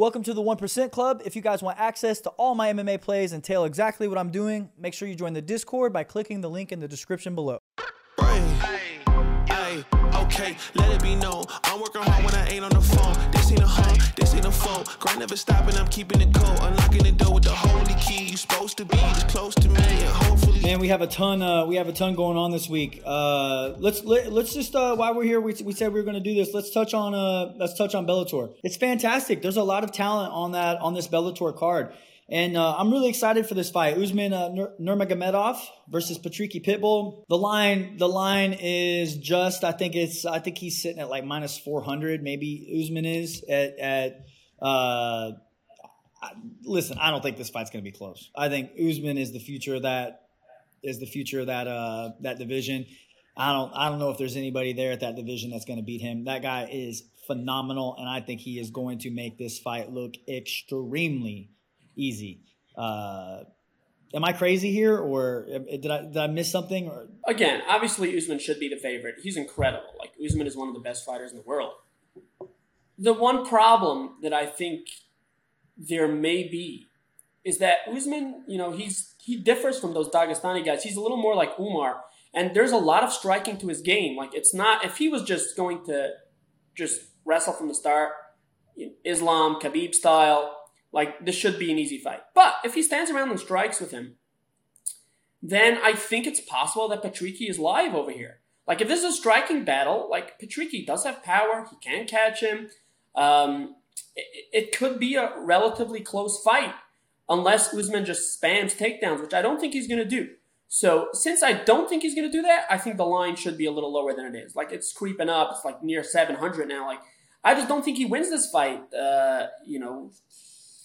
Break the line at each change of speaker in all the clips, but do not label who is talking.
Welcome to the 1% Club. If you guys want access to all my MMA plays and tell exactly what I'm doing, make sure you join the Discord by clicking the link in the description below.
okay, let it be known. I'm working hard when I ain't on the phone. This ain't a home, this ain't a phone. Grind never stopping, I'm keeping it cold. Unlocking the door with the holy key. You supposed to be this close to me, and hopefully.
Man, we have a ton. Uh, we have a ton going on this week. Uh, let's let, let's just uh, while we're here, we, we said we were going to do this. Let's touch on uh, let's touch on Bellator. It's fantastic. There's a lot of talent on that on this Bellator card. And uh, I'm really excited for this fight. Usman uh, Nurmagomedov versus Patricky Pitbull. The line, the line is just. I think it's. I think he's sitting at like minus 400. Maybe Usman is at. at uh, listen, I don't think this fight's going to be close. I think Usman is the future of that. Is the future of that uh, that division. I don't. I don't know if there's anybody there at that division that's going to beat him. That guy is phenomenal, and I think he is going to make this fight look extremely easy. Uh, am I crazy here, or did I did I miss something? Or
again, obviously Usman should be the favorite. He's incredible. Like Usman is one of the best fighters in the world. The one problem that I think there may be is that Usman, you know, he's he differs from those Dagestani guys. He's a little more like Umar, and there's a lot of striking to his game. Like it's not if he was just going to just wrestle from the start, Islam Khabib style, like this should be an easy fight. But if he stands around and strikes with him, then I think it's possible that Patricky is live over here. Like if this is a striking battle, like Patricky does have power, he can catch him. Um, it, it could be a relatively close fight unless Usman just spams takedowns, which I don't think he's going to do. So since I don't think he's going to do that, I think the line should be a little lower than it is. Like it's creeping up. It's like near 700 now. Like I just don't think he wins this fight. Uh, you know,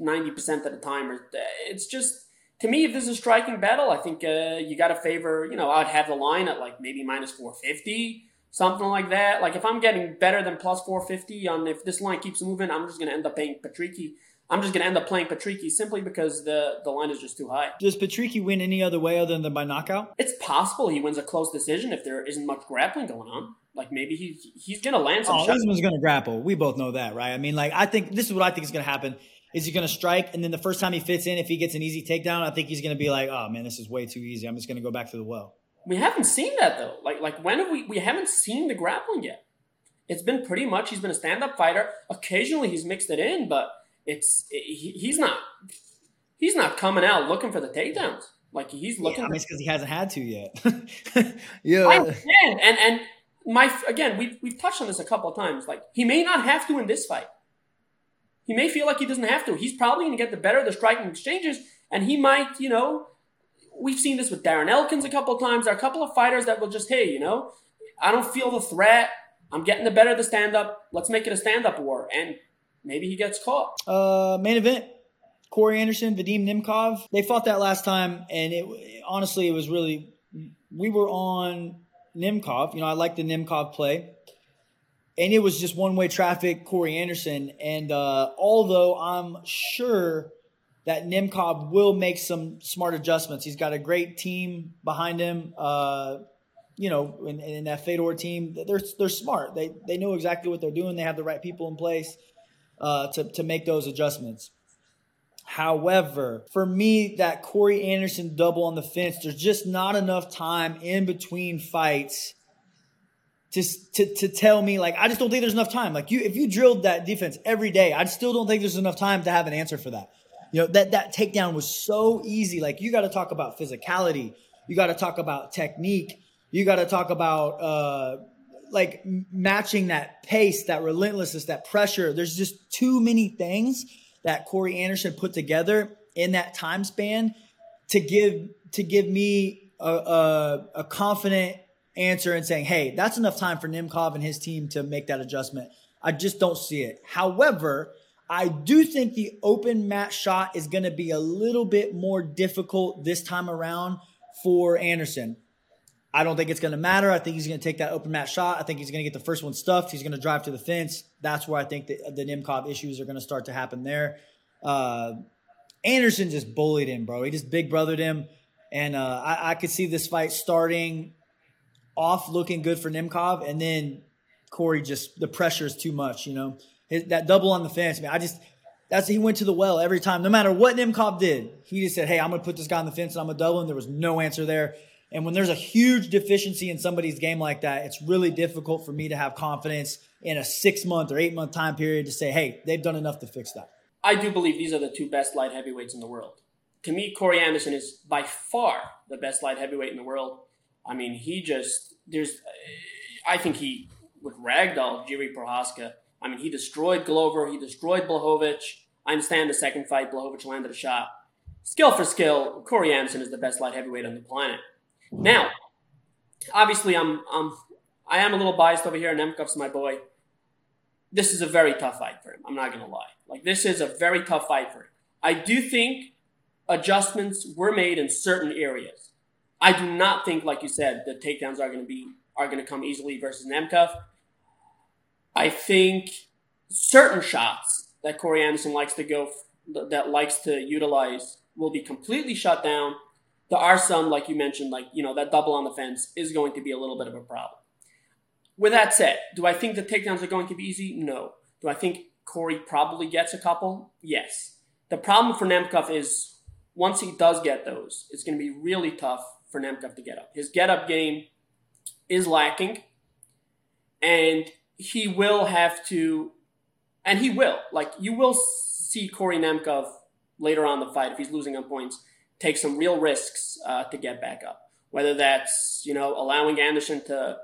90% of the time. Or it's just to me, if this is a striking battle, I think uh, you got to favor. You know, I'd have the line at like maybe minus 450, something like that. Like if I'm getting better than plus 450 on if this line keeps moving, I'm just going to end up paying Patricky. I'm just going to end up playing Patricky simply because the, the line is just too high.
Does Patricky win any other way other than by knockout?
It's possible he wins a close decision if there isn't much grappling going on. Like maybe he's he's going to land some
oh,
shots.
Usman's going to grapple. We both know that, right? I mean, like I think this is what I think is going to happen. Is he going to strike? And then the first time he fits in, if he gets an easy takedown, I think he's going to be like, oh man, this is way too easy. I'm just going to go back to the well.
We haven't seen that though. Like like when have we we haven't seen the grappling yet? It's been pretty much he's been a stand up fighter. Occasionally he's mixed it in, but it's he, he's not he's not coming out looking for the takedowns. Like he's looking.
Yeah, I mean, because he hasn't had to yet.
yeah, I understand. And and my again, we've we've touched on this a couple of times. Like he may not have to in this fight. He may feel like he doesn't have to. He's probably going to get the better of the striking exchanges, and he might, you know, we've seen this with Darren Elkins a couple of times. There are a couple of fighters that will just, hey, you know, I don't feel the threat. I'm getting the better of the stand up. Let's make it a stand up war. And maybe he gets caught.
Uh, main event. Corey Anderson, Vadim Nemkov. They fought that last time, and it honestly, it was really. We were on Nemkov. You know, I like the Nemkov play and it was just one way traffic, Corey Anderson. And uh, although I'm sure that Nemkov will make some smart adjustments, he's got a great team behind him. Uh, you know, in, in, that Fedor team, they're they're smart. They they know exactly what they're doing. They have the right people in place uh, to to make those adjustments. However, for me, that Corey Anderson double on the fence, there's just not enough time in between fights to, to, to tell me like I just don't think there's enough time. Like you, if you drilled that defense every day, I still don't think there's enough time to have an answer for that. You know that that takedown was so easy. Like you got to talk about physicality, you got to talk about technique, you got to talk about uh, like matching that pace, that relentlessness, that pressure. There's just too many things that Corey Anderson put together in that time span to give to give me a, a, a confident answer and saying, hey, that's enough time for Nemkov and his team to make that adjustment. I just don't see it. However, I do think the open mat shot is going to be a little bit more difficult this time around for Anderson. I don't think it's going to matter. I think he's going to take that open mat shot. I think he's going to get the first one stuffed. He's going to drive to the fence. That's where I think the, the Nemkov issues are going to start to happen there. Uh, Anderson just bullied him, bro. He just big brothered him. And uh, I, I could see this fight starting off looking good for Nemkov, and then Corey just the pressure is too much. You know, His, that double on the fence, man. I just That's he went to the well every time, no matter what Nemkov did. He just said, "Hey, I'm to put this guy on the fence and I'm to double him." There was no answer there. And when there's a huge deficiency in somebody's game like that, it's really difficult for me to have confidence in a six month or eight month time period to say, "Hey, they've done enough to fix that."
I do believe these are the two best light heavyweights in the world. To me, Corey Anderson is by far the best light heavyweight in the world. I mean, he just there's. I think he with ragdoll Jiri Prochazka. I mean, he destroyed Glover. He destroyed Blachowicz. I understand the second fight, Blachowicz landed a shot. Skill for skill, Corey Anderson is the best light heavyweight on the planet. Now, obviously, I'm, I'm I am a little biased over here. And Nemkov's my boy. This is a very tough fight for him. I'm not gonna lie. Like this is a very tough fight for him. I do think adjustments were made in certain areas. I do not think, like you said, the takedowns are going to be are going to come easily versus Nemkov. I think certain shots that Corey Anderson likes to go, that likes to utilize, will be completely shut down. There are some, like you mentioned, like you know that double on the fence is going to be a little bit of a problem. With that said, do I think the takedowns are going to be easy? No. Do I think Corey probably gets a couple? Yes. The problem for Nemkov is once he does get those, it's going to be really tough for Nemkov to get up. His get up game is lacking, and he will have to, and he will, like, you will see Corey Nemkov later on the fight, if he's losing on points, take some real risks uh, to get back up. Whether that's, you know, allowing Anderson to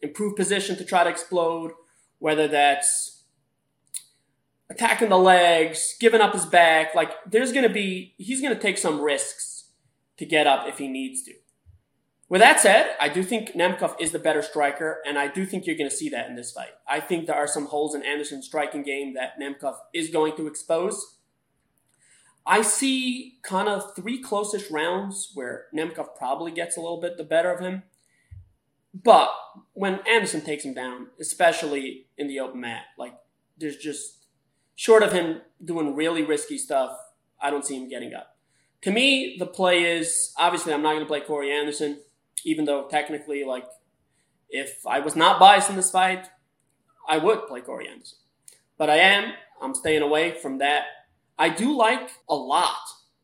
improve position to try to explode, whether that's attacking the legs, giving up his back. Like, there's going to be, he's going to take some risks to get up if he needs to. With that said, I do think Nemkov is the better striker, and I do think you're going to see that in this fight. I think there are some holes in Anderson's striking game that Nemkov is going to expose. I see kind of three closest rounds where Nemkov probably gets a little bit the better of him. But when Anderson takes him down, especially in the open mat, like there's just short of him doing really risky stuff, I don't see him getting up. To me, the play is obviously I'm not going to play Corey Anderson even though technically, like, if I was not biased in this fight, I would play Corey Anderson. But I am. I'm staying away from that. I do like a lot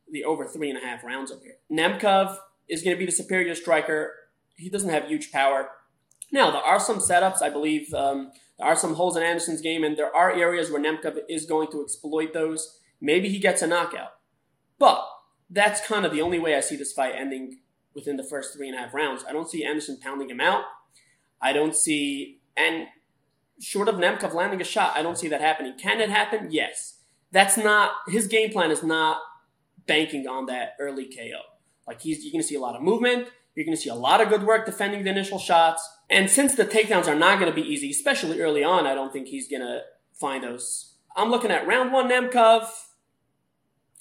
the over three and a half rounds up here. Nemkov is going to be the superior striker. He doesn't have huge power. Now, there are some setups. I believe um, there are some holes in Anderson's game, and there are areas where Nemkov is going to exploit those. Maybe he gets a knockout. But that's kind of the only way I see this fight ending within the first three and a half rounds. I don't see Anderson pounding him out. I don't see, and short of Nemkov landing a shot, I don't see that happening. Can it happen? Yes. That's not, his game plan is not banking on that early KO. Like he's, you're going to see a lot of movement. You're going to see a lot of good work defending the initial shots. And since the takedowns are not going to be easy, especially early on, I don't think he's going to find those. I'm looking at round one Nemkov,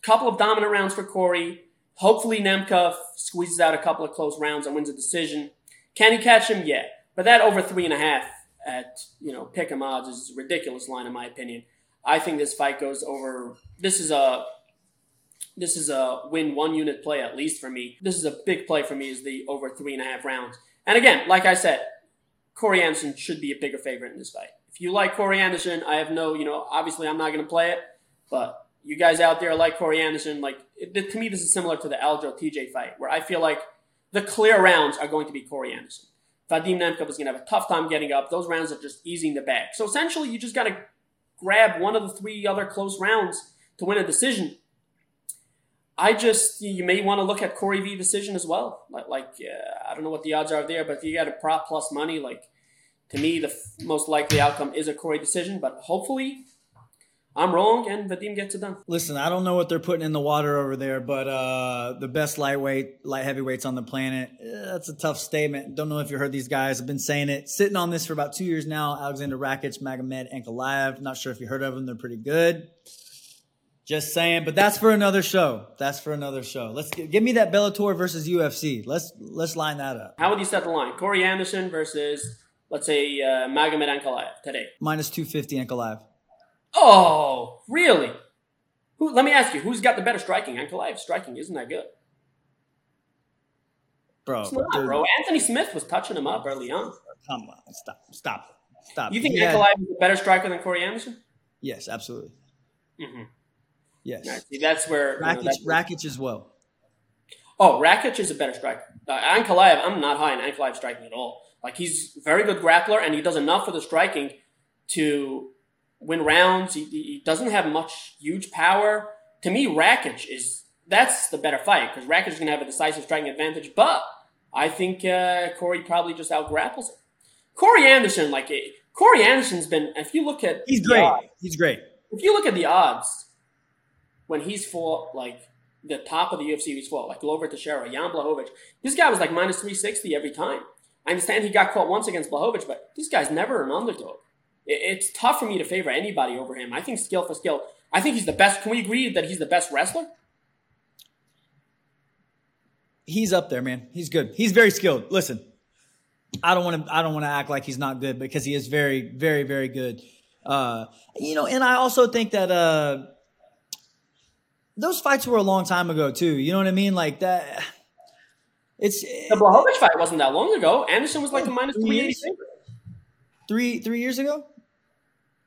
couple of dominant rounds for Corey, Hopefully, Nemkov squeezes out a couple of close rounds and wins a decision. Can he catch him? Yeah. But that over three and a half at, you know, pick 'em odds is a ridiculous line, in my opinion. I think this fight goes over. This is a. This is a win one unit play at least for me. This is a big play for me. Is the over three and a half rounds. And again, like I said, Corey Anderson should be a bigger favorite in this fight. If you like Corey Anderson, I have no, you know, obviously I'm not going to play it, but you guys out there like Corey Anderson, like it, to me, this is similar to the Aljo TJ fight, where I feel like the clear rounds are going to be Corey Anderson. Vadim Nemkov is going to have a tough time getting up. Those rounds are just easing the bag. So essentially, you just got to grab one of the three other close rounds to win a decision. I just you may want to look at Corey V decision as well. Like, like uh, I don't know what the odds are there, but if you got a prop plus money, like to me, the f- most likely outcome is a Corey decision. But hopefully, I'm wrong, and Vadim gets it done.
Listen, I don't know what they're putting in the water over there, but uh, the best lightweight, light heavyweights on the planet. Eh, that's a tough statement. Don't know if you heard these guys. have been saying it. Sitting on this for about two years now. Aleksandar Rakic, Magomed, Ankalaev. Not sure if you heard of them. They're pretty good. Just saying, but that's for another show. That's for another show. Let's get, give me that Bellator versus UFC. Let's let's line that up.
How would you set the line? Corey Anderson versus, let's say, uh, Magomed Ankalaev today.
Minus two fifty Ankalaev.
Oh, really? Who? Let me ask you, who's got the better striking? Ankalaev's striking isn't that good.
Bro,
It's not, bro. Anthony Smith was touching him up early on.
Come on, stop, stop, stop.
You think
Yeah.
Ankalaev is a better striker than Corey Anderson?
Yes, absolutely.
Mm-hmm.
Yes.
Right, see, that's where
Rakic,
you know, that's where-
Rakic as well.
Oh, Rakic is a better striker. Uh, Ankalaev, I'm not high on Ankalaev striking at all. Like he's very good grappler, and he does enough for the striking to win rounds. He, he doesn't have much huge power. To me, Rakic is that's the better fight because Rakic is going to have a decisive striking advantage. But I think uh, Corey probably just out grapples him. Corey Anderson, like eh, Corey Anderson's been. If you look at
He's great.
odds-
He's great.
if you look at the odds when he's fought like the top of the UFC he's fought, like Glover Teixeira, Jan Blachowicz, this guy was like minus 360 every time. I understand he got caught once against Blachowicz, but this guy's never an underdog. It- It's tough for me to favor anybody over him. I think skill for skill. I think he's the best. Can we agree that he's the best wrestler?
He's up there, man. He's good. He's very skilled. Listen, I don't want to. I don't want to act like he's not good because he is very, very, very good. Uh, you know, and I also think that uh, those fights were a long time ago too. You know what I mean? Like that. It's
The Blachowicz fight wasn't that long ago. Anderson was like a minus 380
three three years ago.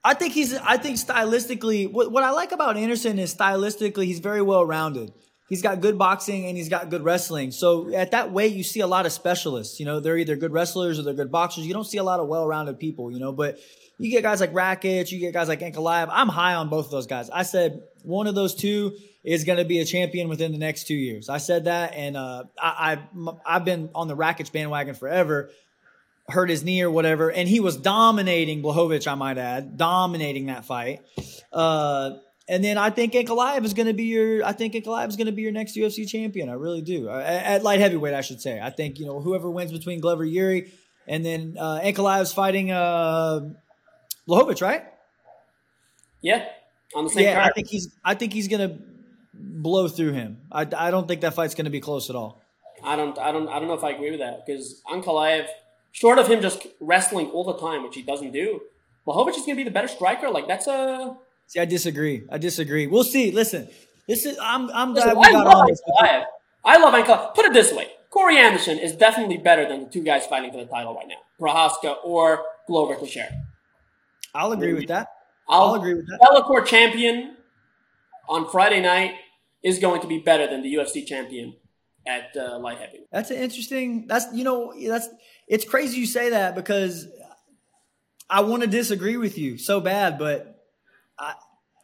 I think he's. I think stylistically, what what I like about Anderson is stylistically, he's very well rounded. He's got good boxing and he's got good wrestling. So at that weight, you see a lot of specialists. You know, they're either good wrestlers or they're good boxers. You don't see a lot of well rounded people. You know, but you get guys like Rakic, you get guys like Ankalaev. I'm high on both of those guys. I said one of those two is going to be a champion within the next two years. I said that, and uh, I, I I've been on the Rakic bandwagon forever hurt his knee or whatever, and he was dominating Blachowicz, I might add, dominating that fight. Uh, and then I think Ankalaev is going to be your. I think Ankalaev is going to be your next UFC champion. I really do. Uh, At, at light heavyweight, I should say. I think you know whoever wins between Glover Jiri and then uh, Ankalaev's fighting uh, Blachowicz, right?
Yeah, on the same
Yeah, I think he's. I think he's going to blow through him. I, I don't think that fight's going to be close at all.
I don't, I don't, I don't know if I agree with that because Ankalaev, short of him just wrestling all the time, which he doesn't do, Blachowicz is going to be the better striker. Like that's a.
See, I disagree. I disagree. We'll see. Listen, this is. I'm. I'm
Listen,
glad we
I
got this.
Ankalaev. I love Ankalaev. Put it this way: Corey Anderson is definitely better than the two guys fighting for the title right now, Prochazka or Glover Teixeira.
I'll agree with that.
I'll,
I'll agree with that.
Bellator champion on Friday night is going to be better than the UFC champion at uh, light heavyweight.
That's an interesting. That's you know that's it's crazy you say that because I want to disagree with you so bad, but I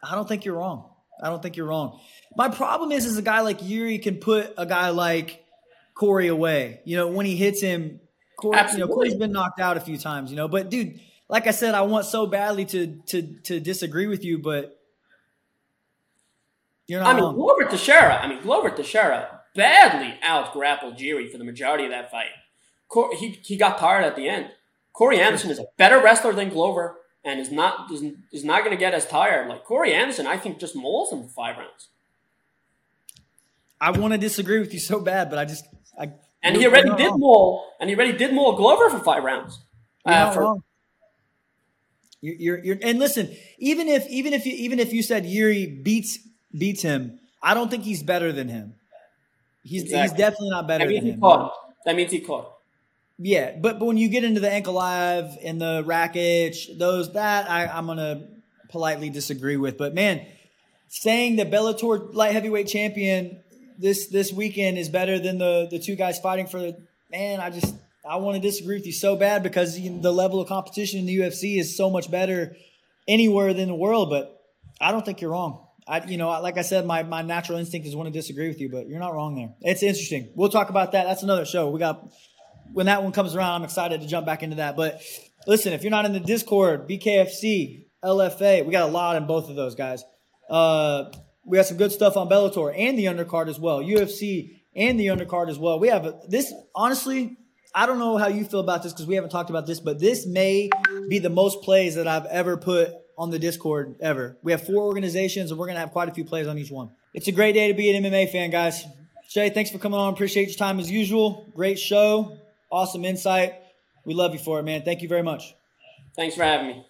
I don't think you're wrong. I don't think you're wrong. My problem is, is a guy like Jiri can put a guy like Corey away. You know when he hits him, Corey, you know, Corey's been knocked out a few times. You know, but dude, like I said, I want so badly to to to disagree with you, but you're not
I mean,
wrong.
Glover Teixeira. I mean, Glover Teixeira badly out grappled Jiri for the majority of that fight. Cor- he he got tired at the end. Corey Anderson is a better wrestler than Glover, and is not is, is not going to get as tired. Like Corey Anderson, I think just mauls him for five rounds.
I want to disagree with you so bad, but I just I
And he already did
wrong.
maul, and he already did maul Glover for five rounds. Uh, for-.
You're, you're, you're, and listen, even if, even if you, even if you said Jiri beats, beats him, I don't think he's better than him. He's, he's definitely not better
that means
than
he
him.
caught. That means he caught.
Yeah, but, but when you get into the Ankalaev and the Rakic, those that I, I'm gonna politely disagree with. But man, saying the Bellator light heavyweight champion this this weekend is better than the the two guys fighting for the man, I just I want to disagree with you so bad because you know, the level of competition in the UFC is so much better anywhere than the world. But I don't think you're wrong. I, you know, like I said, my, my natural instinct is want to disagree with you, but you're not wrong there. It's interesting. We'll talk about that. That's another show. We got when that one comes around. I'm excited to jump back into that. But listen, if you're not in the Discord, BKFC, LFA, we got a lot in both of those guys. Uh, we got some good stuff on Bellator and the undercard as well, UFC and the undercard as well. We have a, this. Honestly, I don't know how you feel about this because we haven't talked about this, but this may be the most plays that I've ever put on the Discord ever. We have four organizations and we're going to have quite a few plays on each one. It's a great day to be an MMA fan, guys. Shay, thanks for coming on. Appreciate your time as usual. Great show. Awesome insight. We love you for it, man. Thank you very much.
Thanks for having me.